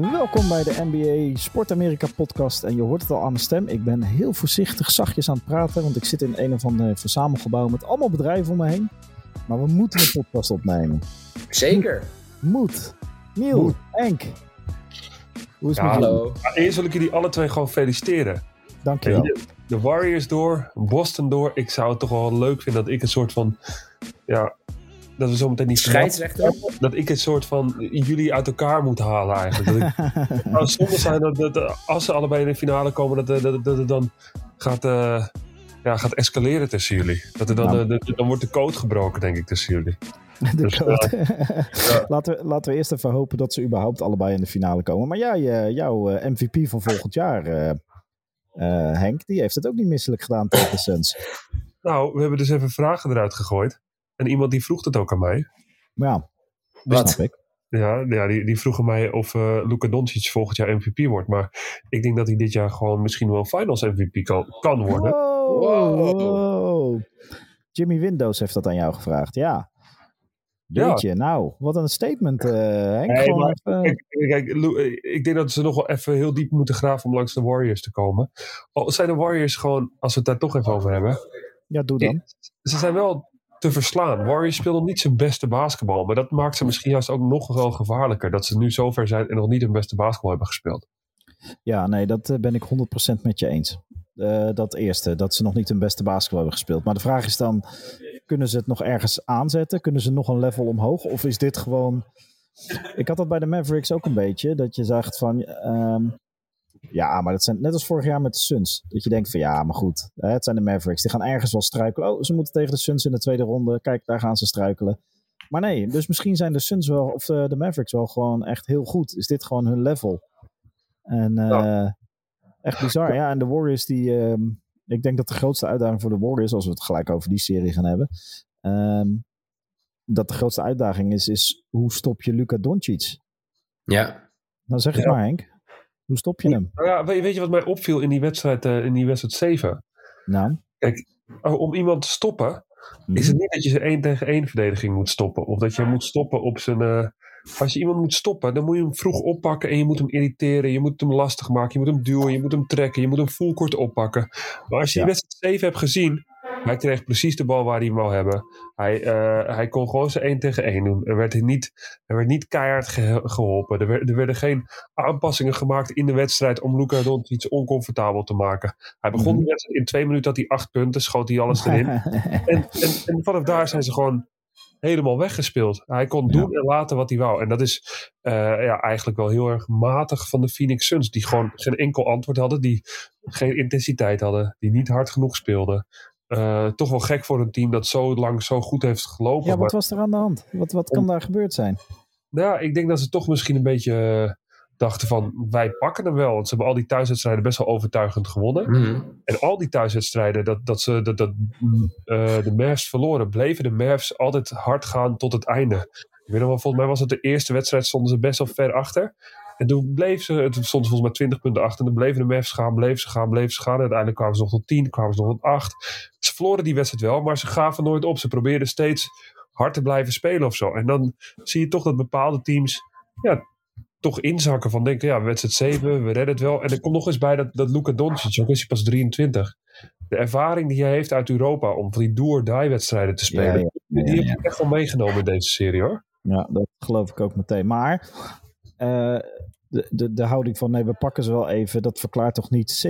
Welkom bij de NBA Sport Amerika podcast. En je hoort het al aan mijn stem. Ik ben heel voorzichtig zachtjes aan het praten, want ik zit in een of ander verzamelgebouw met allemaal bedrijven om me heen. Maar we moeten een podcast opnemen. Zeker. Moet. Niel, Moet. Henk. Hoe is het ja, Hallo. eerst wil ik jullie alle twee gewoon feliciteren. Dankjewel. De, de Warriors door, Boston door. Ik zou het toch wel leuk vinden dat ik een soort van ja, dat we zometeen niet scheidsrechter. Dat ik een soort van jullie uit elkaar moet halen eigenlijk. Dat ik, zou zonde zijn dat, dat, als ze allebei in de finale komen, dat, dat, dat het dan gaat, uh, ja, gaat escaleren tussen jullie. Dat er dan, nou. uh, dan wordt de code gebroken, denk ik, tussen jullie. De dus, code. Uh, laten, we, laten we eerst even hopen dat ze überhaupt allebei in de finale komen. Maar ja, jouw MVP van volgend jaar, Henk, die heeft het ook niet misselijk gedaan tegen de Suns. Nou, we hebben dus even vragen eruit gegooid. En iemand die vroeg het ook aan mij. Ja, dat snap ik. Ja, ja die, die vroegen mij of uh, Luka Doncic volgend jaar MVP wordt. Maar ik denk dat hij dit jaar gewoon misschien wel Finals MVP kan, kan worden. Wow. Jimmy Windows heeft dat aan jou gevraagd, ja. Weet je, nou, wat een statement, uh, Henk. Nee, even... kijk, kijk, eh, ik denk dat ze nog wel even heel diep moeten graven om langs de Warriors te komen. Al zijn de Warriors gewoon, als we het daar toch even over hebben. Ja, doe dan. Ze zijn wel te verslaan. Warriors speelde niet zijn beste basketbal. Maar dat maakt ze misschien juist ook nog wel gevaarlijker. Dat ze nu zover zijn en nog niet hun beste basketbal hebben gespeeld. Ja, nee, dat eh, ben ik 100% met je eens. Uh, dat eerste, dat ze nog niet hun beste basketbal hebben gespeeld. Maar de vraag is dan, kunnen ze het nog ergens aanzetten? Kunnen ze nog een level omhoog? Of is dit gewoon... Ik had dat bij de Mavericks ook een beetje. Dat je zegt van, um, ja, maar dat zijn net als vorig jaar met de Suns. Dat je denkt van ja, maar goed, hè, het zijn de Mavericks. Die gaan ergens wel struikelen. Oh, ze moeten tegen de Suns in de tweede ronde. Kijk, daar gaan ze struikelen. Maar nee, dus misschien zijn de Suns wel, of de, de Mavericks wel gewoon echt heel goed. Is dit gewoon hun level? En uh, echt bizar. Ja, en de Warriors die... Uh, ik denk dat de grootste uitdaging voor de Warriors, als we het gelijk over die serie gaan hebben, um, dat de grootste uitdaging is, is hoe stop je Luca Doncic? Ja. Nou zeg het ja. maar Henk. Hoe stop je hem? Nou ja, weet je wat mij opviel in die wedstrijd, uh, in die wedstrijd 7? Nou? Kijk, oh, om iemand te stoppen, mm. is het niet dat je zijn één tegen één verdediging moet stoppen. Of dat je moet stoppen op zijn... Uh, als je iemand moet stoppen, dan moet je hem vroeg oppakken en je moet hem irriteren. Je moet hem lastig maken, je moet hem duwen, je moet hem trekken, je moet hem full kort oppakken. Maar als je ja. die wedstrijd 7 hebt gezien, hij kreeg precies de bal waar hij hem wou hebben. Hij, uh, hij kon gewoon zijn 1 tegen 1 doen. Er werd niet, er werd niet keihard ge geholpen. Er, werd, er, werden geen aanpassingen gemaakt in de wedstrijd om Luca Doncic oncomfortabel te maken. Hij begon mm -hmm. de wedstrijd in twee minuten, had hij acht punten, schoot hij alles erin. en, en, en vanaf daar zijn ze gewoon helemaal weggespeeld. Hij kon doen ja. en laten wat hij wou. En dat is uh, ja, eigenlijk wel heel erg matig van de Phoenix Suns. Die gewoon geen enkel antwoord hadden. Die geen intensiteit hadden. Die niet hard genoeg speelden. Uh, toch wel gek voor een team dat zo lang zo goed heeft gelopen. Ja, wat was er aan de hand? Wat, wat kan Om, daar gebeurd zijn? Nou, ik denk dat ze toch misschien een beetje uh, dachten van wij pakken hem wel. Want ze hebben al die thuiswedstrijden best wel overtuigend gewonnen. Mm -hmm. En al die thuiswedstrijden dat, dat, ze, dat, dat uh, de Mavs verloren, bleven de Mavs altijd hard gaan tot het einde. Ik weet nog wel, volgens mij was het de eerste wedstrijd, stonden ze best wel ver achter. En toen bleef ze, het stond volgens mij 20 punten achter. En dan bleven de Mavs gaan, bleven ze gaan, bleven ze gaan. En uiteindelijk kwamen ze nog tot 10, kwamen ze nog tot 8. Ze verloren die wedstrijd wel, maar ze gaven nooit op. Ze probeerden steeds hard te blijven spelen of zo. En dan zie je toch dat bepaalde teams ja, toch inzakken van denken, ja, wedstrijd 7, we redden het wel. En er komt nog eens bij dat, dat Luka Doncic, ook is hij pas 23. De ervaring die hij heeft uit Europa om van die do-or-die wedstrijden te spelen, ja, ja, ja, die heb ik echt wel meegenomen in deze serie hoor. Ja, dat geloof ik ook meteen. Maar uh, de, de, de houding van nee, we pakken ze wel even, dat verklaart toch niet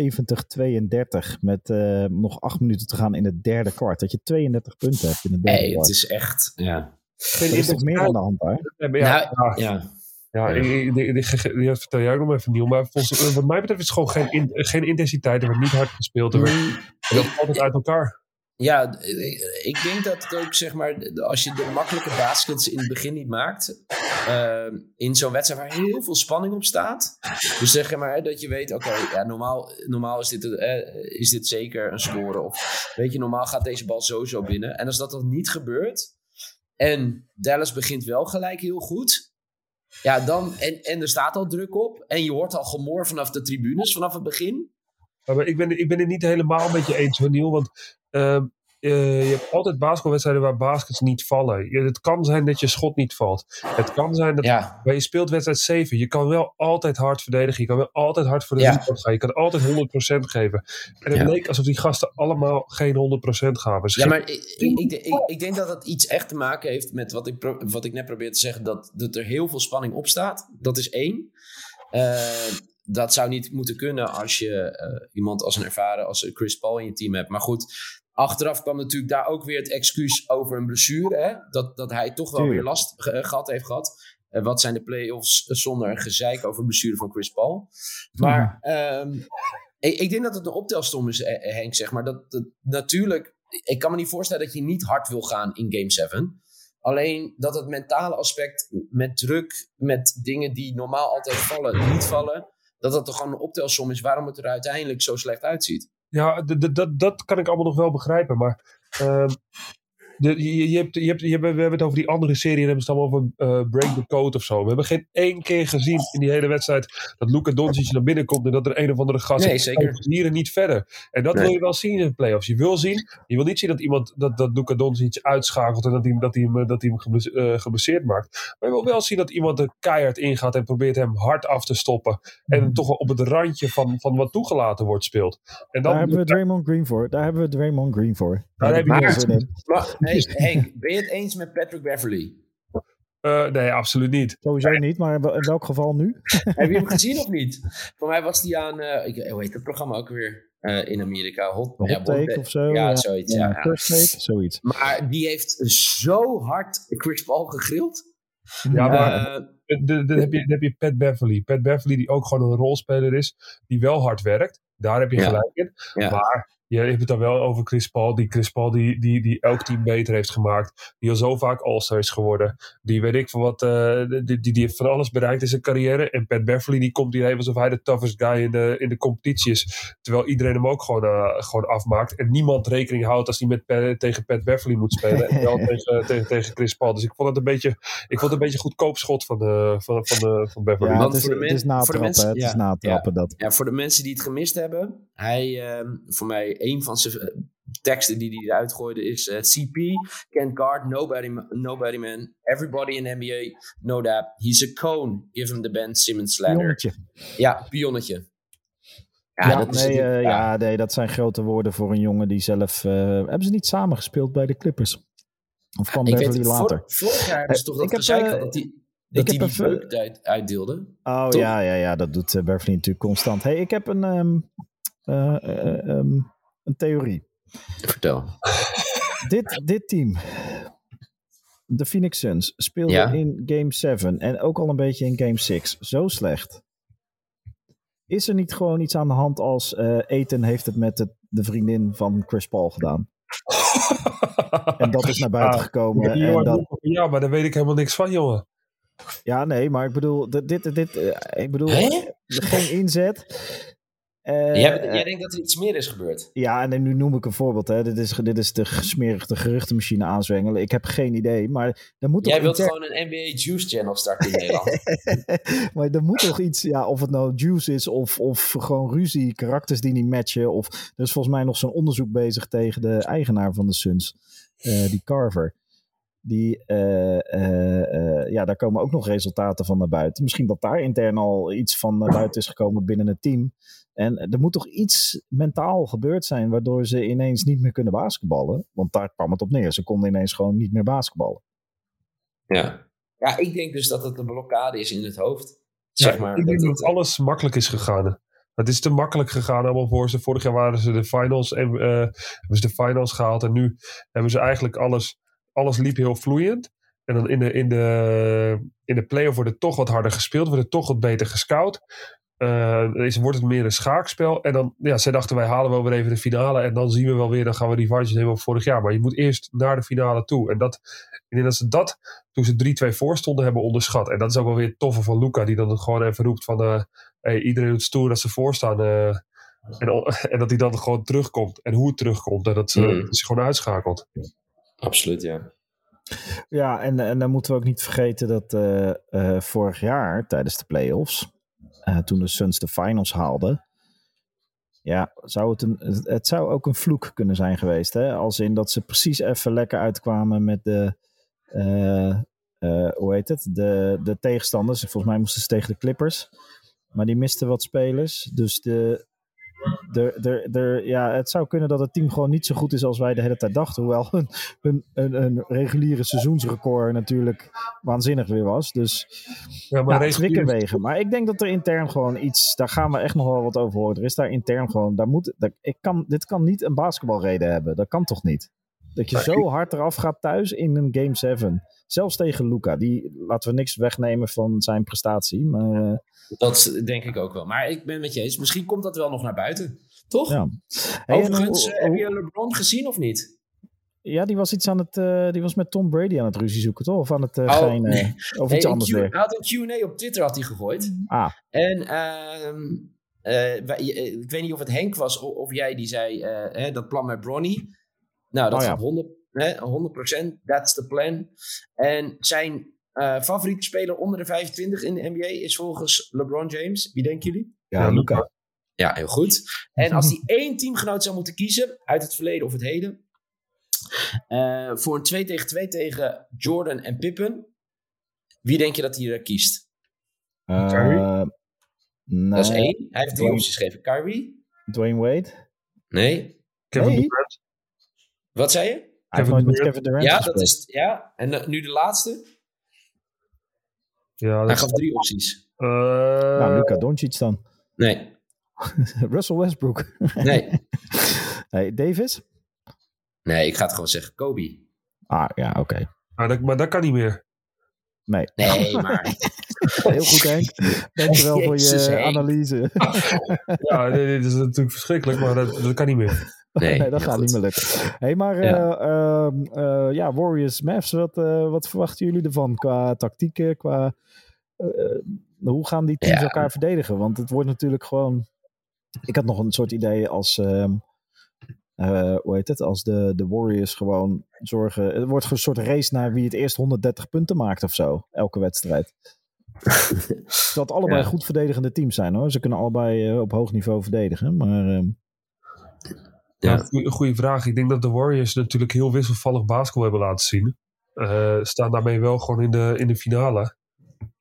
70-32 met uh, nog acht minuten te gaan in het derde kwart. Dat je 32 punten hebt in het derde hey, kwart. het is echt, ja. Er is toch meer aan de hand daar? Ja, ja. ja. Ja, die, die, die, die, vertel jij ook nog even nieuw. Maar volgens, wat mij betreft is het gewoon geen, in, geen intensiteit. Er wordt niet hard gespeeld. Er wordt altijd uit elkaar. Ja, ik denk dat het ook, zeg maar, als je de makkelijke baskets in het begin niet maakt, uh, in zo'n wedstrijd waar heel veel spanning op staat. Dus zeg maar dat je weet, oké, ja, normaal, normaal is, dit, uh, is dit zeker een score. Of weet je, normaal gaat deze bal sowieso binnen. En als dat dan niet gebeurt, en Dallas begint wel gelijk heel goed, ja, dan, en, en er staat al druk op, en je hoort al gemor vanaf de tribunes, vanaf het begin. Ik ben, ik ben het niet helemaal met je eens, Niel, want uh, eh, je hebt altijd basketbalwedstrijden waar baskets niet vallen. Je, het kan zijn dat je schot niet valt. Het kan zijn dat Ja, je speelt wedstrijd 7. Je kan wel altijd hard verdedigen. Je kan wel altijd hard voor de Ja. gaan. Je kan altijd 100% geven. En het Ja. leek alsof die gasten allemaal geen 100% gaven. Ze ja maar ik, ik, ik, denk dat het iets echt te maken heeft met wat ik, pro- wat ik net probeer te zeggen. Dat, dat er heel veel spanning op staat. Dat is één. Eh, dat zou niet moeten kunnen als je eh, iemand als een ervaren als Chris Paul in je team hebt. Maar goed, achteraf kwam natuurlijk daar ook weer het excuus over een blessure. Hè? Dat, dat hij toch wel Tuurlijk. weer last ge- gehad heeft gehad. Eh, wat zijn de playoffs zonder een gezeik over een blessure van Chris Paul? Maar ehm, ik, ik denk dat het een optelstom is, eh, Henk. Zeg maar. dat, dat, natuurlijk, ik kan me niet voorstellen dat je niet hard wil gaan in Game 7. Alleen dat het mentale aspect met druk, met dingen die normaal altijd vallen, niet vallen. Dat dat toch gewoon een optelsom is waarom het er uiteindelijk zo slecht uitziet. Ja, dat, dat kan ik allemaal nog wel begrijpen. Maar ehm, de, je, je hebt, je hebt, je hebt, we hebben het over die andere serie en hebben ze het allemaal over eh, break the code of zo. We hebben geen één keer gezien in die hele wedstrijd dat Luca Doncic naar binnen komt en dat er een of andere gast Nee, zeker. hier en niet verder. En dat Nee. wil je wel zien in de playoffs. Je wil zien, je wil niet zien dat iemand dat, dat Luca Doncic uitschakelt en dat hij, dat hij hem, dat hij hem eh, geblesseerd maakt. Maar je wil wel zien dat iemand er keihard ingaat en probeert hem hard af te stoppen. En toch wel op het randje van, van wat toegelaten wordt speelt. En dan Daar hebben we Draymond Green voor. Daar hebben we Draymond Green voor. Daar heb je maar-. Maar hey, Henk, ben je het eens met Patrick Beverly? Eh, nee, absoluut niet. Sowieso niet, maar in wel- in welk geval nu? Heb je hem gezien of niet? Voor mij was hij aan, eh, ik, hoe heet het programma ook weer eh, in Amerika? Hot, Hot ja, Take Hot of zo? Ja, Ja. zoiets. Ja, ja. First take, zoiets. Maar die heeft zo hard Chris Paul gegrild. Ja, maar Eh, dan heb, heb je Pat Beverly. Pat Beverly die ook gewoon een rolspeler is, die wel hard werkt. Daar heb je Ja. gelijk in. Ja. Maar je hebt het dan wel over Chris Paul. Die Chris Paul die, die, die elk team beter heeft gemaakt. Die al zo vaak All-Star is geworden. Die weet ik van wat. eh, die, die, die heeft van alles bereikt in zijn carrière. En Pat Beverly die komt hierheen alsof hij de toughest guy in de, in de competitie is. Terwijl iedereen hem ook gewoon, eh, gewoon afmaakt. En niemand rekening houdt als hij met, Pat- tegen Pat Beverly moet spelen. en wel tegen, tegen, tegen Chris Paul. Dus ik vond het een beetje, ik vond het een beetje goedkoop schot van, de, van, van, de, van Beverly. Ja, het is, voor de het is men- voor de natrappen. mensen-. Het is ja, natrappen dat. Ja, voor de mensen die het gemist hebben. Hij, ehm, voor mij, een van zijn eh, teksten die hij eruit gooide is... eh, CP, can't guard, nobody, nobody man. Everybody in NBA, know that. He's a cone. Give him the Ben Simmons ladder. Jongetje. Ja, pionnetje. Ja, Ja, dat is nee, natuurlijk- eh, ja, nee, dat zijn grote woorden voor een jongen die zelf... eh, hebben ze niet samen gespeeld bij de Clippers? Of kwam Ik Beverly later? vor- vorig jaar Eh, toch dat ik heb, dat hij dat ik die beuk uit, uitdeelde. Oh Toch? ja, ja, ja, dat doet Beverly natuurlijk constant. hey, ik heb een, ehm, eh, eh, ehm, een theorie. Vertel. dit, dit team, de Phoenix Suns, speelde Ja. in Game 7 en ook al een beetje in Game 6 zo slecht. Is er niet gewoon iets aan de hand als eh Ethan heeft het met de, de vriendin van Chris Paul gedaan? En dat is naar buiten Ah, gekomen. Ja, en dat, ja, maar daar weet ik helemaal niks van, jongen. ja, nee, maar ik bedoel, dit, dit, dit, eh, ik bedoel, Hè? geen inzet. Eh, jij, jij denkt dat er iets meer is gebeurd? Ja, en nu noem ik een voorbeeld. Hè. Dit, is, dit is de smerig de geruchtenmachine aanzwengelen. Ik heb geen idee, maar er moet Jij wilt gewoon een NBA Juice Channel starten in Nederland. maar er moet toch iets, ja, of het nou juice is of, of gewoon ruzie, karakters die niet matchen. Of er is volgens mij nog zo'n onderzoek bezig tegen de eigenaar van de Suns, eh, die Carver. Die, eh, eh, eh, ja, daar komen ook nog resultaten van naar buiten. Misschien dat daar intern al iets van naar buiten is gekomen binnen het team. En er moet toch iets mentaal gebeurd zijn, waardoor ze ineens niet meer kunnen basketballen. Want daar kwam het op neer. Ze konden ineens gewoon niet meer basketballen. ja. ja, ik denk dus dat het een blokkade is in het hoofd. Zeg Ja, maar. ik denk dat dat het- alles makkelijk is gegaan. Het is te makkelijk gegaan allemaal voor ze. Vorig jaar waren ze de finals en eh, hebben ze de finals gehaald. En nu hebben ze eigenlijk alles. Alles liep heel vloeiend. En dan in de, in de, in de play-off wordt het toch wat harder gespeeld. Wordt het toch wat beter gescout. Is, wordt het meer een schaakspel. En dan, ja, zij dachten wij halen wel weer even de finale. En dan zien we wel weer, dan gaan we die nemen op vorig jaar. Maar je moet eerst naar de finale toe. En dat, ik denk dat ze dat, toen ze 3-2 voor stonden, hebben onderschat. En dat is ook wel weer het toffe van Luca. Die dan gewoon even roept van, eh, hey, iedereen doet stoer dat ze voorstaan. eh en, en dat hij dan gewoon terugkomt. En hoe het terugkomt. En dat ze, Mm. dat ze gewoon uitschakelt. Absoluut, ja. Ja, en, en dan moeten we ook niet vergeten dat eh, eh, vorig jaar tijdens de playoffs, eh toen de Suns de finals haalden, Ja, zou het, een, het, zou ook een vloek kunnen zijn geweest. Hè? Als in dat ze precies even lekker uitkwamen met de. hoe heet het? De, de tegenstanders. Volgens mij moesten ze tegen de Clippers. Maar die misten wat spelers. Dus de, de, de, de, ja, het zou kunnen dat het team gewoon niet zo goed is als wij de hele tijd dachten. Hoewel een, een, een, een reguliere seizoensrecord natuurlijk waanzinnig weer was. Dus Ja, maar maar reguliere- wegen. Maar ik denk dat er intern gewoon iets, daar gaan we echt nog wel wat over horen. Er is daar intern gewoon, daar moet, daar, ik kan, dit kan niet een basketbalreden hebben. Dat kan toch niet? Dat je zo hard eraf gaat thuis in een Game 7. Zelfs tegen Luca. Die laten we niks wegnemen van zijn prestatie. Maar eh, Dat denk ik ook wel. Maar ik ben met je eens. Misschien komt dat wel nog naar buiten. Toch? ja. Hey, Overigens, eh, heb je LeBron gezien of niet? ja, die was iets aan het, eh, die was met Tom Brady aan het ruzie zoeken, toch? Of aan het, eh, Oh, geen, nee. of iets anders. Hij had een Q&A op Twitter had hij gegooid. Ah, En ehm, eh, wij- eh, ik weet niet of het Henk was of, of jij die zei hè, dat plan met Bronny. Nou, dat Oh ja. gaat 100, hè, 100%. That's the plan. En zijn eh, favoriete speler onder de 25 in de NBA is volgens LeBron James. Wie denken jullie? ja, Ja, Luca. Ja, heel goed. En als hij één teamgenoot zou moeten kiezen, uit het verleden of het heden, eh, voor een 2 tegen 2 tegen Jordan en Pippen, wie denk je dat hij er kiest? Eh, Kyrie? nee, Dat is één. Hij heeft drie Dwayne- opties gegeven. Kyrie? Dwayne Wade. Nee. Kevin Nee. Durant. Wat zei je? Hij heeft Kevin nooit met Durant. Kevin Durant Ja, gespeeld. dat is ja. En eh, nu de laatste. Ja, Hij dat gaf drie opties. Eh, Nou, Luca Doncic dan. Nee. Russell Westbrook. Nee. hey, Davis? Nee, ik ga het gewoon zeggen. Kobe. Ah, ja, oké. maar, dat, maar dat kan niet meer. Nee. Nee, maar... Heel goed, Henk. Dankjewel voor je Henk. analyse. Ja, dat is natuurlijk verschrikkelijk, maar dat, dat kan niet meer. Nee, Nee, dat gaat goed. niet meer lukken. hey, maar Ja. eh, ehm, eh, ja, Warriors, Mavs, wat, eh, wat verwachten jullie ervan qua tactieken, qua... hoe gaan die teams Ja. elkaar verdedigen? Want het wordt natuurlijk gewoon... Ik had nog een soort idee als... ehm, eh, hoe heet het? Als de, de Warriors gewoon zorgen... Het wordt een soort race naar wie het eerst 130 punten maakt of zo. Elke wedstrijd. Dat allebei Ja. goed verdedigende teams zijn hoor. Ze kunnen allebei op hoog niveau verdedigen. Maar ehm, Ja. Een goede vraag. Ik denk dat de Warriors natuurlijk heel wisselvallig basketbal hebben laten zien. Eh, staan daarmee wel gewoon in de, in de finale.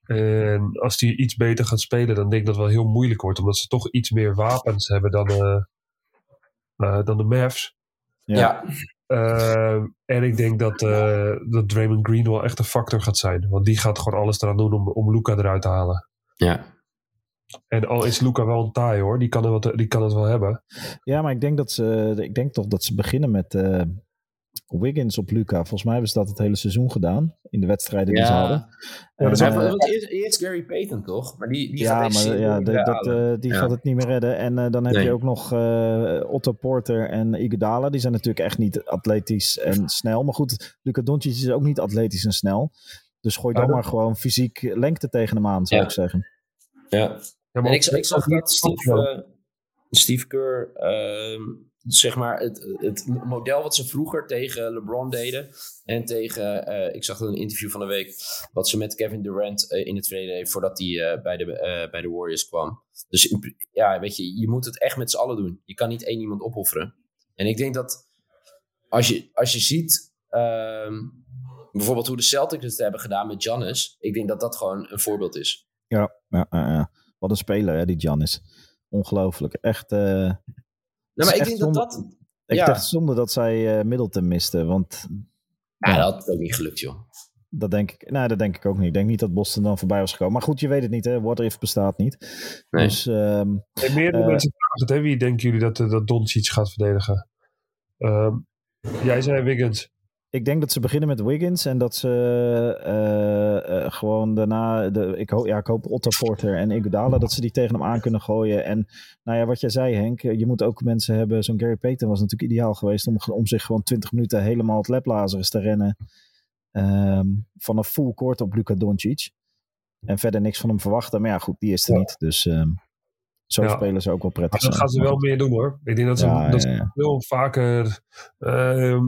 En als die iets beter gaan spelen, dan denk ik dat het wel heel moeilijk wordt. Omdat ze toch iets meer wapens hebben dan, eh, eh, dan de Mavs. Ja. Ja. Eh, en ik denk dat, eh, dat Draymond Green wel echt een factor gaat zijn. Want die gaat gewoon alles eraan doen om, om Luca eruit te halen. Ja. En al is Luca wel een taai hoor, die kan, er wat, die kan het wel hebben. Ja, maar ik denk, dat ze, ik denk toch dat ze beginnen met eh, Wiggins op Luca. Volgens mij hebben ze dat het hele seizoen gedaan. In de wedstrijden die ze hadden. Ja, dat is het eerst, Gary Payton, toch? Maar die, die ja, gaat maar ja, de- dat, eh, die Ja. gaat het niet meer redden. En eh, dan heb Nee. je ook nog eh, Otto Porter en Iguodala. Die zijn natuurlijk echt niet atletisch en snel. Maar goed, Luca Doncic is ook niet atletisch en snel. Dus gooi dan maar gewoon fysiek lengte tegen hem aan, zou Ja. ik zeggen. Ja. Ja, En ik, zag- ik zag dat Steve, eh, Steve Kerr, ehm, zeg maar, het, het model wat ze vroeger tegen LeBron deden. En tegen, eh, ik zag een interview van de week, wat ze met Kevin Durant eh, in het verleden deed voordat hij bij, de, bij de Warriors kwam. Dus ja, weet je, je moet het echt met z'n allen doen. Je kan niet één iemand opofferen. En ik denk dat als je, als je ziet, ehm, bijvoorbeeld hoe de Celtics het hebben gedaan met Giannis, ik denk dat dat gewoon een voorbeeld is. Ja, ja, ja, ja. wat een speler, hè, die Giannis. Ongelooflijk. Echt. eh, Nou, maar ik echt denk dat zonde- dat... Ik Ja. dacht zonde dat zij eh, Middleton misten. Want Ja, dat had ook niet gelukt, joh. dat denk ik, nou, dat denk ik ook niet. Ik denk niet dat Boston dan voorbij was gekomen. Maar goed, je weet het niet. Hè. What if bestaat niet. Nee. Dus ehm, En meerdere Eh, mensen vragen het, hè? Wie denken jullie dat, dat Doncic gaat verdedigen? Ehm, jij zei Wiggins. Ik denk dat ze beginnen met Wiggins. En dat ze eh, eh, gewoon daarna... De, ik, hoop, ja, ik hoop Otto Porter en Iguodala... dat ze die tegen hem aan kunnen gooien. En nou ja, wat jij zei Henk. eh, Je moet ook mensen hebben... Zo'n Gary Payton was natuurlijk ideaal geweest... om, om zich gewoon 20 minuten helemaal het lablazers te rennen. ehm, vanaf full court op Luka Doncic. En verder niks van hem verwachten. Maar ja, goed, die is er niet. Dus ehm, zo Ja. spelen ze ook wel prettig. Maar dat zijn. gaan ze wel meer doen hoor. Ik denk dat ze, Ja, dat ja, ze ja. veel vaker uh,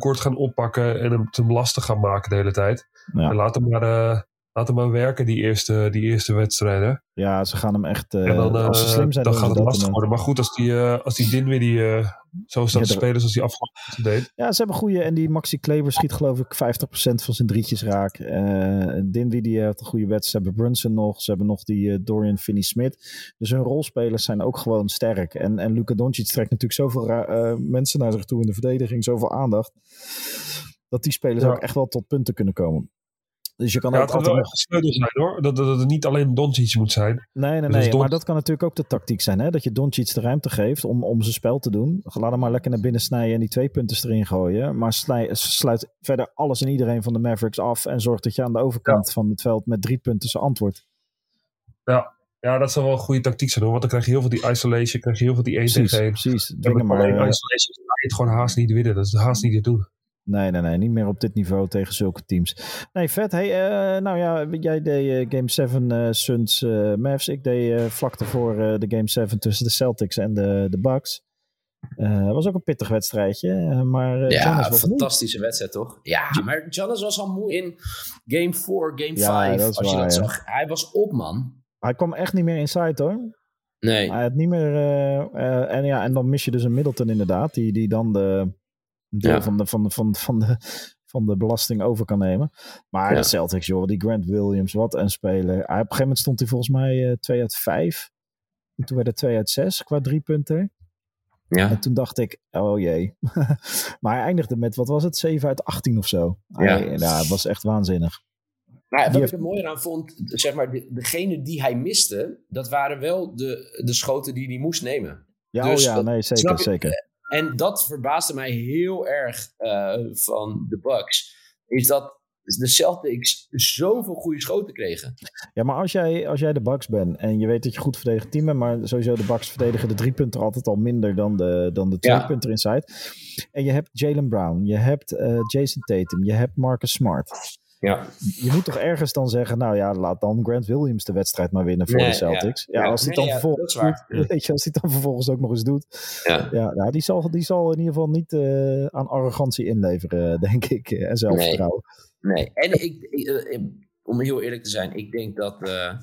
gaan oppakken en hem te lastig gaan maken de hele tijd. En laat hem maar, eh, Laat hem maar werken, die eerste, die eerste wedstrijden. Ja, ze gaan hem echt... Uh, en dan, als ze eh, slim zijn, dan gaat het lastig worden. Maar goed, als die, eh als die Dinwiddie eh zo staat Ja, te spelen zoals hij afgelopen deed. Ja, ze hebben goede. En die Maxi Kleber schiet geloof ik 50% van zijn drietjes raak. Eh Dinwiddie heeft een goede wedstrijd. Ze hebben Brunson nog. Ze hebben nog die eh, Dorian Finney-Smith. Dus hun rolspelers zijn ook gewoon sterk. En, en Luka Doncic trekt natuurlijk zoveel eh, mensen naar zich toe in de verdediging. Zoveel aandacht. Dat die spelers Ja. ook echt wel tot punten kunnen komen. Dus je kan Ja, ook het altijd wel sleutel zijn hoor. Dat, dat, dat het niet alleen Doncic moet zijn. Nee, nee, Dus nee. Don- Maar dat kan natuurlijk ook de tactiek zijn. Hè? Dat je Doncic de ruimte geeft om, om zijn spel te doen. Laat hem maar lekker naar binnen snijden en die twee punten erin gooien. Maar sluit verder alles en iedereen van de Mavericks af. En zorg dat je aan de overkant van het veld met drie punten zijn antwoord. Ja, dat zou wel een goede tactiek zijn hoor. Want dan krijg je heel veel die isolation. krijg je heel veel die 1 Precies, tegen 1. precies. Ja, hem maar. alleen eh, isolation ga je het gewoon haast niet winnen. Dat is haast niet te doen. Nee, nee, nee. Niet meer op dit niveau tegen zulke teams. Nee, vet. Hey, eh, nou ja, jij deed eh, Game 7 eh, Suns Mavs. Ik deed vlak daarvoor de Game 7 tussen de Celtics en de, de Bucks. Eh was ook een pittig wedstrijdje. maar Ja, een moe. fantastische wedstrijd, toch? Ja, maar Giannis was al moe in game 4, game Ja, 5. dat is als je waar, dat ja. zag. Hij was op, man. Hij kwam echt niet meer inside hoor. Nee. Hij had niet meer. en, ja, en dan mis je dus een Middleton inderdaad. Die, die dan de een deel Ja. van, de, van, de, van, van, de, van de belasting over kan nemen. Maar Ja. de Celtics, joh, die Grant Williams, wat een speler. Hij, op een gegeven moment stond hij volgens mij eh 2 uit 5. En toen werd het 2 uit 6 qua drie punten. Ja. En toen dacht ik, oh jee. maar hij eindigde met, wat was het, 7 uit 18 of zo. Ja. Hij, ja, het was echt waanzinnig. Nou, wat Die ik er mooi aan vond, zeg maar, de, degene die hij miste, dat waren wel de, de schoten die hij moest nemen. Ja, Dus, oh ja, nee, zeker, zeker. En dat verbaasde mij heel erg eh, van de Bucks. Is dat de Celtics zoveel goede schoten kregen. Ja, maar als jij, als jij de Bucks bent en je weet dat je goed verdedigd team bent, maar sowieso de Bucks verdedigen de drie punten altijd al minder dan de, dan de twee Ja. punten inside. En je hebt Jalen Brown, je hebt eh, Jason Tatum, je hebt Marcus Smart. Ja. Je moet toch ergens dan zeggen, nou ja, laat dan Grant Williams de wedstrijd maar winnen voor Nee, de Celtics. Ja, Ja, als hij nee, dan vervolgens, doet, weet je, als hij dan vervolgens ook nog eens doet. Ja. Ja, nou, die, zal, die zal in ieder geval niet eh, aan arrogantie inleveren, denk ik. eh, En zelfvertrouwen. Nee, en ik, ik, eh, om heel eerlijk te zijn, ik denk dat, eh,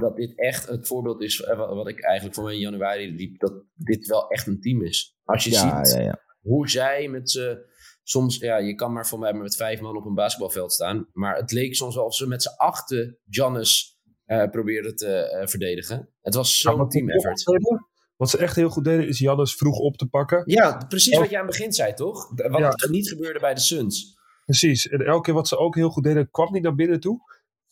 dat dit echt het voorbeeld is eh, wat, ik eigenlijk voor mij in januari liep, dat dit wel echt een team is. Als je ziet hoe zij met z'n, soms, ja, je kan maar voor mij met vijf man op een basketbalveld staan, maar het leek soms wel of ze met z'n achten Giannis eh probeerden te eh, verdedigen. Het was Ja, zo'n ze team effort. Wat ze echt heel goed deden, is Jannes vroeg op te pakken. Ja, precies wat jij aan het begin zei, toch? Wat Ja. niet gebeurde bij de Suns. Precies. En elke keer wat ze ook heel goed deden, kwam niet naar binnen toe.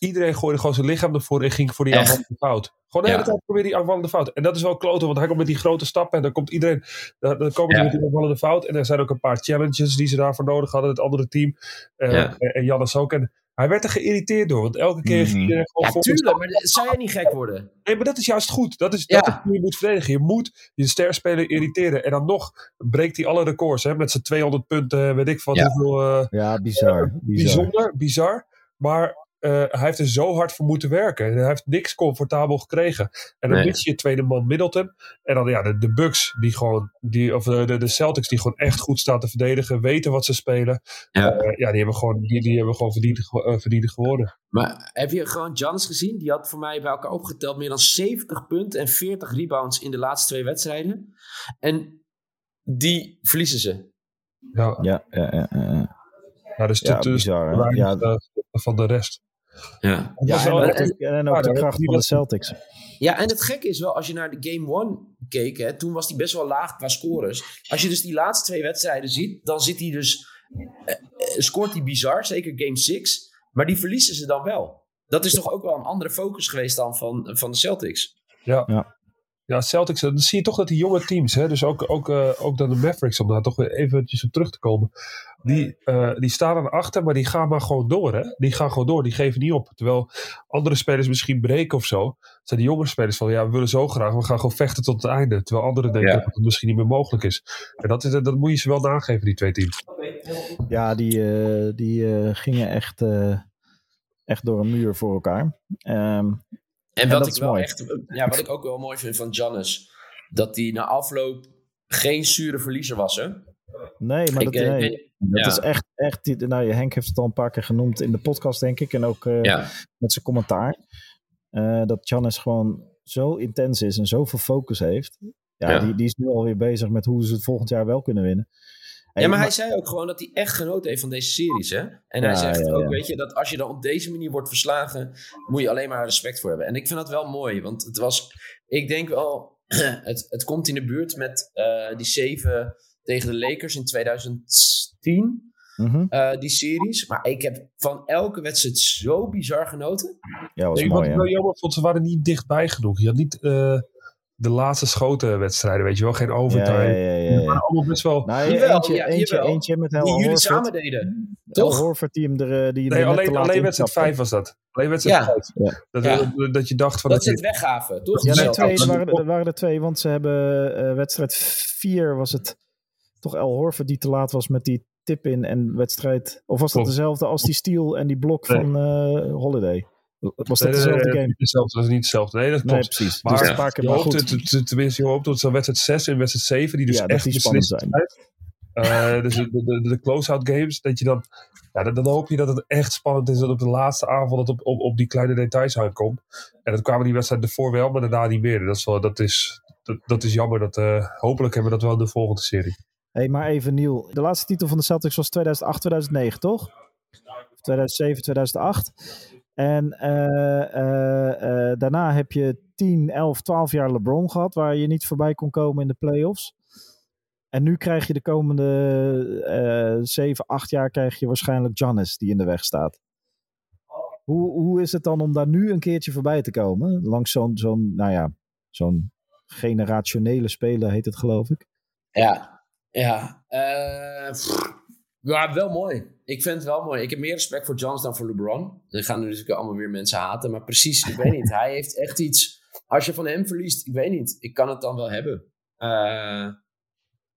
Iedereen gooide gewoon zijn lichaam ervoor en ging voor die Echt? aanvallende fout. Gewoon de hele Ja. tijd probeerde die aanvallende fout. En dat is wel kloten, want hij komt met die grote stappen en dan komt iedereen. Dan, dan komen Ja. die met die aanvallende fout. En er zijn ook een paar challenges die ze daarvoor nodig hadden, het andere team. Eh, Ja. En, en Jannes ook. En hij werd er geïrriteerd door, want elke keer Mhm. ging iedereen gewoon Ja, voor tuurlijk, maar zou jij niet gek worden? Nee, maar dat is juist goed. Dat is, Ja. dat is hoe je moet verdedigen. Je moet je sterspeler irriteren. En dan nog breekt hij alle records. Hè, met zijn 200 punten, weet ik van Ja. hoeveel. eh, Ja, bizar. bizar. bijzonder, bizar. Maar eh, hij heeft er zo hard voor moeten werken. En hij heeft niks comfortabel gekregen. En dan Nee. mis je je tweede man Middleton. En dan ja, de, de Bucks, die gewoon, die, of de, de, Celtics, die gewoon echt goed staan te verdedigen. Weten wat ze spelen. Ja. Eh, ja, die hebben gewoon, die, die hebben gewoon verdiend, eh, verdiend geworden. Maar heb je gewoon Giannis gezien? Die had voor mij bij elkaar opgeteld meer dan 70 punten en 40 rebounds in de laatste twee wedstrijden. En die verliezen ze. Ja, Ja, ja, ja, ja. ja dus bizar. weinig, eh, van de rest. Ja. Ja, was en, ook de- en ook Ja, de dat- kracht die van de Celtics. ja, en het gekke is wel, als je naar de Game 1 keek, hè, toen was hij best wel laag qua scores. Als je dus die laatste twee wedstrijden ziet, dan zit hij dus, eh, eh, scoort hij bizar, zeker Game 6. Maar die verliezen ze dan wel. Dat is toch ook wel een andere focus geweest dan van, van de Celtics. Ja. Ja. Ja, Celtics, dan zie je toch dat die jonge teams, hè, dus ook, ook, eh, ook dan de Mavericks, om daar toch weer eventjes op terug te komen, die, eh, die staan aan achter, maar die gaan maar gewoon door. Hè? Die gaan gewoon door, die geven niet op. Terwijl andere spelers misschien breken of zo, zijn die jonge spelers van, ja, we willen zo graag, we gaan gewoon vechten tot het einde. Terwijl anderen denken Ja. dat het misschien niet meer mogelijk is. En dat, is, dat moet je ze wel nageven, die twee teams. Ja, die, eh, die eh, gingen echt, eh, echt door een muur voor elkaar. Ehm, En wat ik wel mooi. echt, ja, wat ik ook wel mooi vind van Giannis, dat hij na afloop geen zure verliezer was, hè? nee, maar Ik, dat, eh, nee. ik Dat is echt, echt nou, Henk heeft het al een paar keer genoemd in de podcast, denk ik. En ook uh, met zijn commentaar. Uh, dat Giannis gewoon zo intens is en zoveel focus heeft. Ja, ja. Die, die is nu alweer bezig met hoe ze het volgend jaar wel kunnen winnen. Ja, maar hij zei ook gewoon dat hij echt genoten heeft van deze series. Hè? En hij zegt ook, weet je, dat als je dan op deze manier wordt verslagen, moet je alleen maar respect voor hebben. En ik vind dat wel mooi, want het was, ik denk wel, het, het komt in de buurt met uh, die zeven tegen de Lakers in 2010. Mm uh, die series. Maar ik heb van elke wedstrijd zo bizar genoten. Ja, was nee, mooi, wat ik wel jammer vond, ze waren niet dichtbij genoeg. Je had niet... Uh de laatste schotenwedstrijden, weet je wel. Geen overtime. Ja, ja, ja, ja. allemaal best wel... Nou, eentje, ja, eentje, eentje met heel Die jullie samen deden. Toch? Horford die hem er... Die nee, alleen, alleen wedstrijd 5 was dat. Alleen wedstrijd 5. Ja. Dat, ja. dat je dacht van... Dat, ze het weggaven, toch? Ja, nee, twee, er, waren, er waren er twee, want ze hebben uh, wedstrijd 4 was het toch El Horford die te laat was met die tip in en wedstrijd... Of was dat dezelfde als die steal en die blok van uh, Holiday? Was dat dezelfde game? Niet dezelfde, dat is niet hetzelfde. Nee, dat klopt. Nee, precies. Maar dus ja. je hoopt, tenminste, je hoopt dat zo'n wedstrijd 6 en wedstrijd 7, die dus ja, echt spannend zijn. Uh, dus de, de, de close-out games, dat je dan, ja, dan, dan, hoop je dat het echt spannend is, dat op de laatste avond het op, op, op die kleine details aankomt. En dat kwamen die wedstrijden ervoor wel, maar daarna niet meer. Dat is, wel, dat is, dat, dat is jammer. Dat, uh, hopelijk hebben we dat wel in de volgende serie. Hé, hey, maar even Niel. De laatste titel van de Celtics was 2008, 2009, toch? 2007, 2008. En uh, uh, uh, daarna heb je 10, 11, 12 jaar LeBron gehad, waar je niet voorbij kon komen in de playoffs. En nu krijg je de komende 7, 8 jaar krijg je waarschijnlijk Giannis die in de weg staat. Hoe, hoe is het dan om daar nu een keertje voorbij te komen? Langs zo'n, zo'n nou ja, zo'n generationele speler heet het geloof ik. Ja, ja. Ja, wel mooi ik vind het wel mooi. Ik heb meer respect voor Johns dan voor LeBron. Dan gaan er natuurlijk allemaal weer mensen haten. Maar precies, ik weet niet. Hij heeft echt iets. Als je van hem verliest, ik weet niet. Ik kan het dan wel hebben. Uh,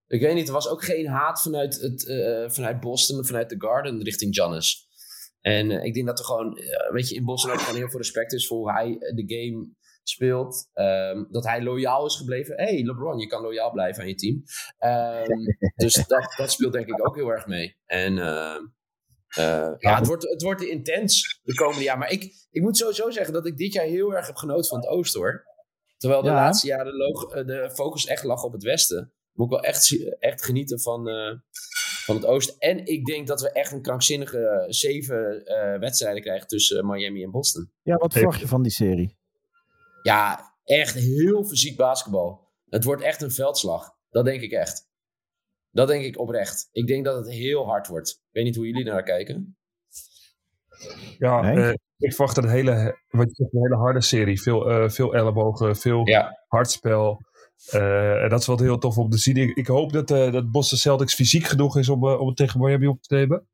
ik weet niet. Er was ook geen haat vanuit, het, uh, vanuit Boston, vanuit The Garden richting Giannis. En uh, ik denk dat er gewoon, weet je, in Boston ook gewoon heel veel respect is voor hoe hij de game speelt. Um, dat hij loyaal is gebleven. hey, LeBron, je kan loyaal blijven aan je team. Um, dus dat, dat speelt denk ik ook heel erg mee. En uh, uh, ja, het wordt, het wordt intens de komende jaar. Maar ik, ik moet sowieso zeggen dat ik dit jaar heel erg heb genoten van het oosten hoor. Terwijl de laatste jaren de, de, focus echt lag op het westen. Moet ik wel echt, echt genieten van, uh, van het oosten. En ik denk dat we echt een krankzinnige zeven uh, wedstrijden krijgen tussen Miami en Boston. Ja, wat verwacht je van die serie? Ja, echt heel fysiek basketbal. Het wordt echt een veldslag. Dat denk ik echt. Dat denk ik oprecht. Ik denk dat het heel hard wordt. Ik weet niet hoe jullie naar kijken. Ja, uh, ik verwacht een hele, wat je zegt, een hele harde serie. Veel, uh, veel ellebogen, veel ja. hardspel. Uh, en dat is wat heel tof om te zien. Ik, ik hoop dat, dat Boston Celtics fysiek genoeg is om, om het tegen Miami op te nemen.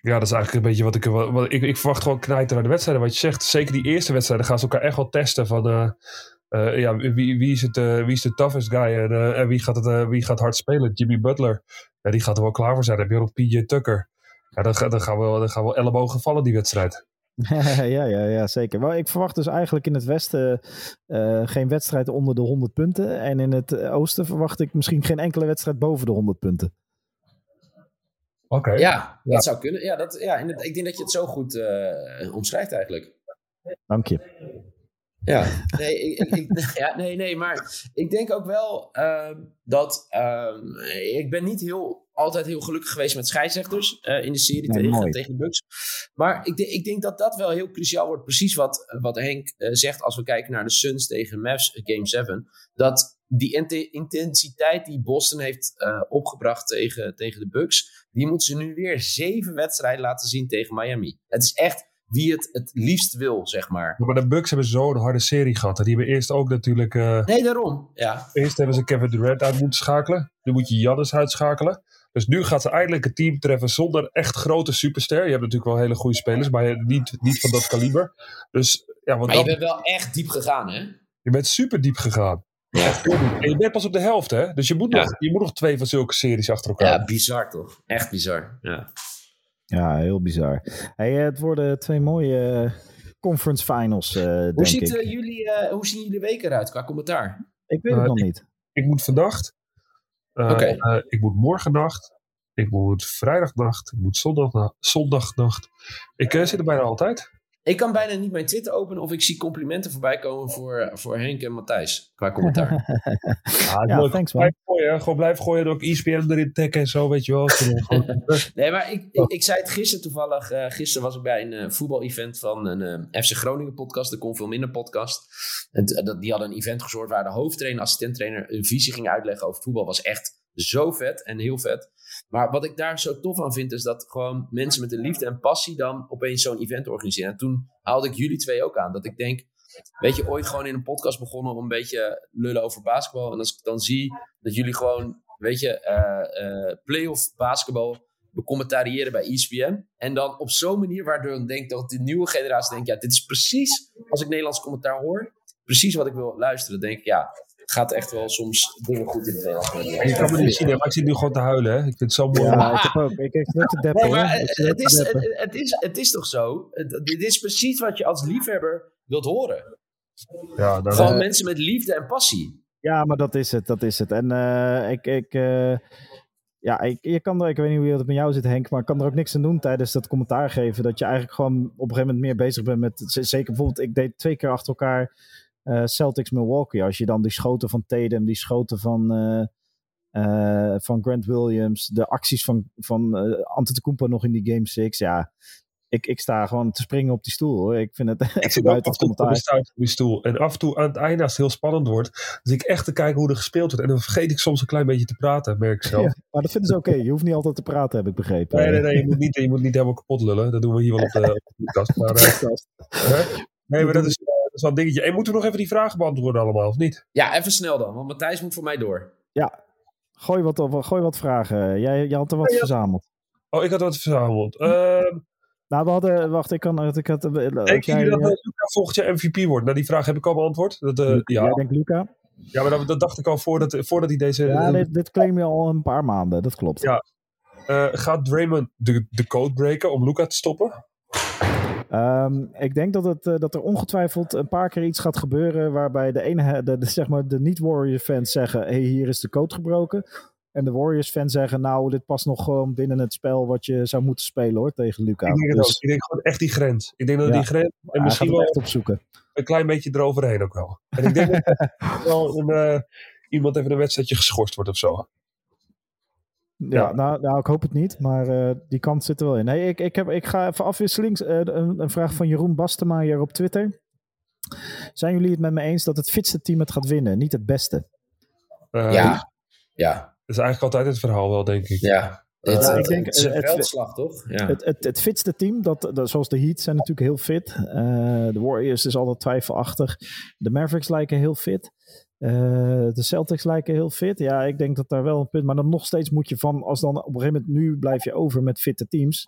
Ja, dat is eigenlijk een beetje wat ik... Wat, ik, ik verwacht gewoon knijten naar de wedstrijden. Wat je zegt, zeker die eerste wedstrijden gaan ze elkaar echt wel testen. Van, uh, ja, wie, wie, is het, uh, wie is de toughest guy en, wie, gaat het, wie gaat hard spelen? Jimmy Butler. Ja, die gaat er wel klaar voor zijn. Dan heb je ook PJ Tucker. Ja, dan, dan, gaan we, dan gaan we ellebogen die wedstrijd. ja, ja, ja, zeker. Maar ik verwacht dus eigenlijk in het westen geen wedstrijd onder de 100 punten. En in het oosten verwacht ik misschien geen enkele wedstrijd boven de 100 punten. Oké. Ja, dat zou kunnen. Ja, dat, ja, ik denk dat je het zo goed omschrijft eigenlijk. Dank je. Ja, nee, ik, ik, ja, nee, nee, maar ik denk ook wel uh, dat uh, ik ben niet heel, altijd heel gelukkig geweest met scheidsrechters uh, in de serie nee, tegen, tegen de Bucks. Maar ik, ik, denk dat dat wel heel cruciaal wordt. Precies wat, wat Henk eh, zegt als we kijken naar de Suns tegen Mavs eh, Game 7. Dat die intensiteit die Boston heeft opgebracht tegen, tegen de Bucks, die moeten ze nu weer zeven wedstrijden laten zien tegen Miami. Het is echt wie het het liefst wil, zeg maar. maar de Bucks hebben zo'n harde serie gehad. Die hebben eerst ook natuurlijk... Uh, nee, daarom. Ja. Eerst hebben ze Kevin Durant uit moeten schakelen. Nu moet je Jannis uitschakelen. Dus nu gaat ze eindelijk een team treffen zonder echt grote superster. Je hebt natuurlijk wel hele goede spelers, maar niet, niet van dat kaliber. Dus, ja, want maar je bent wel echt diep gegaan, hè? Je bent super diep gegaan. Ja. En je bent pas op de helft, hè? Dus je moet, nog, je moet nog twee van zulke series achter elkaar. Ja, bizar toch? Echt bizar. Ja. Ja, heel bizar. Hey, het worden twee mooie eh, conference finals, uh, hoe denk ziet, ik. Uh, jullie, uh, hoe zien jullie week eruit qua commentaar? Ik weet het nog niet. Ik moet vandaag Eh, Oké. eh, ik moet morgennacht. Ik moet vrijdagnacht. Ik moet zondagnacht. zondagnacht. Ik eh, zit er bijna altijd. Ik kan bijna niet mijn Twitter openen of ik zie complimenten voorbij komen voor, voor Henk en Matthijs. Qua commentaar. Ja, Ja, thanks, man. Blijf gooien, gewoon blijf gooien. Ook E ESPN erin taggen en zo, weet je wel. Nee, maar ik, ik, ik zei het gisteren toevallig. eh, gisteren was ik bij een eh, voetbal-event van een eh, FC Groningen podcast. De Kon Veel Minder podcast. En t- dat, die hadden een event gezorgd waar de hoofdtrainer, assistenttrainer een visie ging uitleggen over voetbal. Was echt zo vet en heel vet. Maar wat ik daar zo tof aan vind, is dat gewoon mensen met een liefde en passie dan opeens zo'n event organiseren. En toen haalde ik jullie twee ook aan. Dat ik denk, weet je, ooit gewoon in een podcast begonnen om een beetje lullen over basketbal. En als ik dan zie dat jullie gewoon, weet je, eh eh playoff basketbal becommentariëren bij ESPN. En dan op zo'n manier waardoor ik denk dat de nieuwe generatie denkt, ja, dit is precies, als ik Nederlands commentaar hoor, precies wat ik wil luisteren. Denk ik, ja, gaat echt wel soms dingen goed in het Nederlands. media. En je kan me niet zien, maar ik zit nu gewoon te huilen. Hè. Ik vind het zo mooi. Ja, ik heb ook. Ik heb net te deppen. Nee, maar hoor. het, Ik is, het, het is, het is toch zo? Dit is precies wat je als liefhebber wilt horen. Ja, dan, Gewoon mensen met liefde en passie. Ja, maar dat is het, dat is het. En eh, ik, ik, eh, ja, ik, je kan er, ik weet niet hoe het met jou zit, Henk, maar ik kan er ook niks aan doen tijdens dat commentaar geven. Dat je eigenlijk gewoon op een gegeven moment meer bezig bent met, zeker bijvoorbeeld, ik deed twee keer achter elkaar eh, Celtics Milwaukee. Als je dan die schoten van Tatum, die schoten van, eh, eh, van Grant Williams, de acties van, van Antetokounmpo nog in die Game 6, ja. Ik, ik sta gewoon te springen op die stoel hoor. Ik vind het ik echt zit ook buiten het op commentaar. die stoel. En af en toe aan het einde, als het heel spannend wordt, zit ik echt te kijken hoe er gespeeld wordt. En dan vergeet ik soms een klein beetje te praten, merk ik zelf. Ja, maar dat vinden ze oké. Je hoeft niet altijd te praten, heb ik begrepen. Nee, nee, nee, je moet, niet, je moet niet helemaal kapot lullen. Dat doen we hier wel op de, op de podcast. Maar, nee, maar dat is, dat is wel een dingetje. En moeten we nog even die vragen beantwoorden allemaal, of niet? Ja, even snel dan, want Matthijs moet voor mij door. Gooi wat, op- gooi wat vragen. Jij, jij had er wat Ja. verzameld. Oh, ik had wat verzameld. Ehm Nou, we hadden... Wacht, ik kan... Ik had, eh, had jij, dat eh, Luca volgend jaar MVP wordt? Nou, die vraag heb ik al beantwoord. Dat, eh, ja. Jij denkt Luca? ja, maar dat, dat dacht ik al voordat, voordat hij deze... Ja, dit, dit claim je al een paar maanden. Dat klopt. Ja. Eh, gaat Draymond de, de code breken om Luca te stoppen? Ehm, ik denk dat, het, eh, dat er ongetwijfeld een paar keer iets gaat gebeuren waarbij de ene, de, de, zeg maar, de niet-Warriors fans zeggen, hey, hier is de code gebroken. En de Warriors fans zeggen, nou, dit past nog gewoon binnen het spel wat je zou moeten spelen hoor, tegen Luca. Ik denk Dus. Ik denk gewoon echt die grens. Ik denk dat Ja. die grens... En misschien wel echt opzoeken. een klein beetje eroverheen ook wel. En ik denk dat wel een, eh, iemand even een wedstrijdje geschorst wordt of zo. Ja, Ja. Nou, nou, ik hoop het niet, maar eh, die kant zit er wel in. Hey, ik, ik, heb, ik ga even afwisselings. eh, een, een vraag van Jeroen Bastemaaier op Twitter. Zijn jullie het met me eens dat het fitste team het gaat winnen, niet het beste? Eh, ja, ja, Dat is eigenlijk altijd het verhaal wel, denk ik. ja. Het, Ja, ik denk, het is een het- veldslag, toch? Ja. Het, het, het fitste team, dat, dat, zoals de Heat zijn natuurlijk heel fit. Eh, de Warriors is altijd twijfelachtig. De Mavericks lijken heel fit. Eh, de Celtics lijken heel fit. Ja, ik denk dat daar wel een punt. Maar dan nog steeds moet je van, als dan op een gegeven moment nu blijf je over met fitte teams.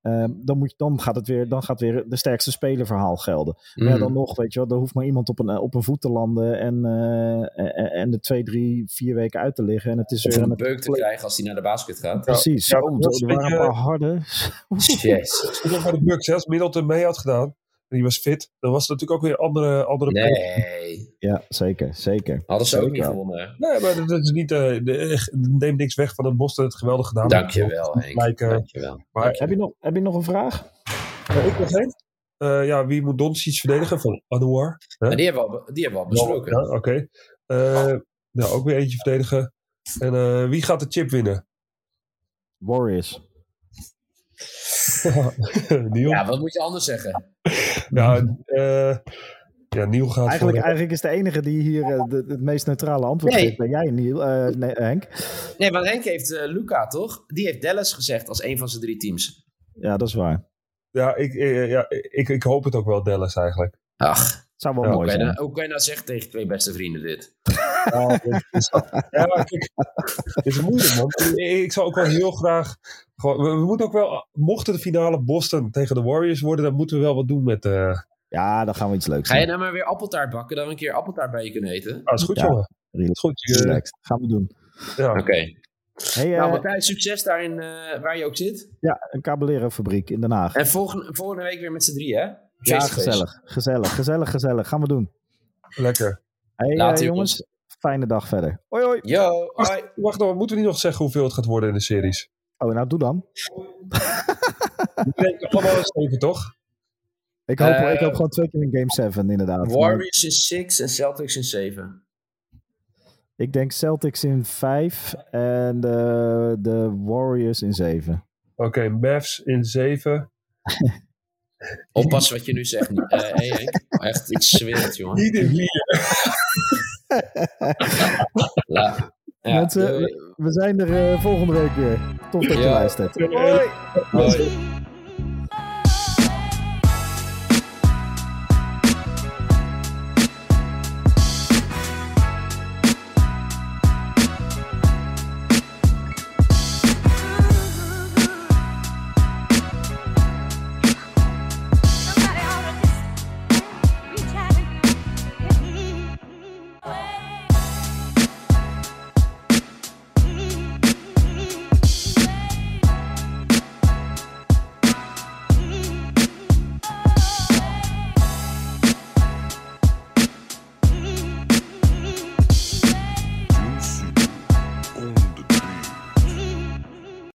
eh, dan, moet je, dan, gaat het weer, dan gaat weer de sterkste speler verhaal gelden. Maar Ja, Mm. dan nog, weet je wel, er hoeft maar iemand op een, op een voet te landen en, eh, en, en de twee, drie, vier weken uit te liggen. En het is Of weer een een beuk te krijgen als hij naar de basket gaat. Precies, Ja, zo, dat is er een waren een beetje- paar harde. Jezus. Ik bij de Bucks, als Middleton mee had gedaan, die was fit, dan was het natuurlijk ook weer andere, andere Nee, Ja, zeker, zeker. hadden ze ook niet gewonnen. Nee, maar dat is niet, eh, de, neem niks weg van het Boston het geweldig gedaan. Dankjewel, Henk. Dankjewel. maar Heb je nog, heb je nog een vraag? Eh, ik nog één. Eh, ja, wie moet Doncic verdedigen? Van Anouar. Die hebben we al, die hebben we al besproken. Ja, oké. Eh, nou, ook weer eentje verdedigen. En eh, wie gaat de chip winnen? Warriors. Ja, wat moet je anders zeggen? ja, eh, ja, Niel gaat Eigenlijk, voor... eigenlijk is de enige die hier eh, de- het meest neutrale antwoord Nee. geeft, ben jij, Niel, eh, nee, Henk. Nee, want Henk heeft Luca, toch? Die heeft Dallas gezegd als een van zijn drie teams. Ja, dat is waar. Ja, ik, ja ik, ik hoop het ook wel, Dallas eigenlijk. Ach, Zou wel Ja, mooi zijn. hoe kan je nou zeggen tegen twee beste vrienden dit? Ja, het is, ja, maar kijk, het is moeilijk, man. Ik, ik zou ook wel heel graag... Gewoon, we, we moeten ook wel... Mocht de finale Boston tegen de Warriors worden, dan moeten we wel wat doen met... eh Ja, dan gaan we iets leuks Ga je doen. nou maar weer appeltaart bakken, dat we een keer appeltaart bij je kunnen eten? ah, is goed, Ja. jongen. Is goed. je- Relaxed. Gaan we doen. ja. Oké. Hey, eh, Nou, Matthijs, succes daarin eh, waar je ook zit. ja, een Caballero fabriek in Den Haag. En volgende, volgende week weer met z'n drieën, hè? Ja, gezellig. Gezellig, gezellig, gezellig. Gaan we doen. Lekker. Hey, Later, eh, jongens. fijne dag verder. Hoi hoi. Yo, hoi. Wacht, wacht nog, moeten we niet nog zeggen hoeveel het gaat worden in de series? Oh, nou doe dan. We denken allemaal een 7, toch? Ik hoop, Eh, ik hoop gewoon twee keer in Game 7, inderdaad. Maar Warriors in 6 en Celtics in 7. Ik denk Celtics in 5 en de, de Warriors in 7. Oké, Mavs in 7. Oppassen wat je nu zegt. Eh hey Henk, echt, ik zweer het, jongen. Niet in 4. La. Ja, Mensen, doei. we, we zijn er eh, volgende week weer. Tof dat je Ja. luistert. Hoi. Hoi.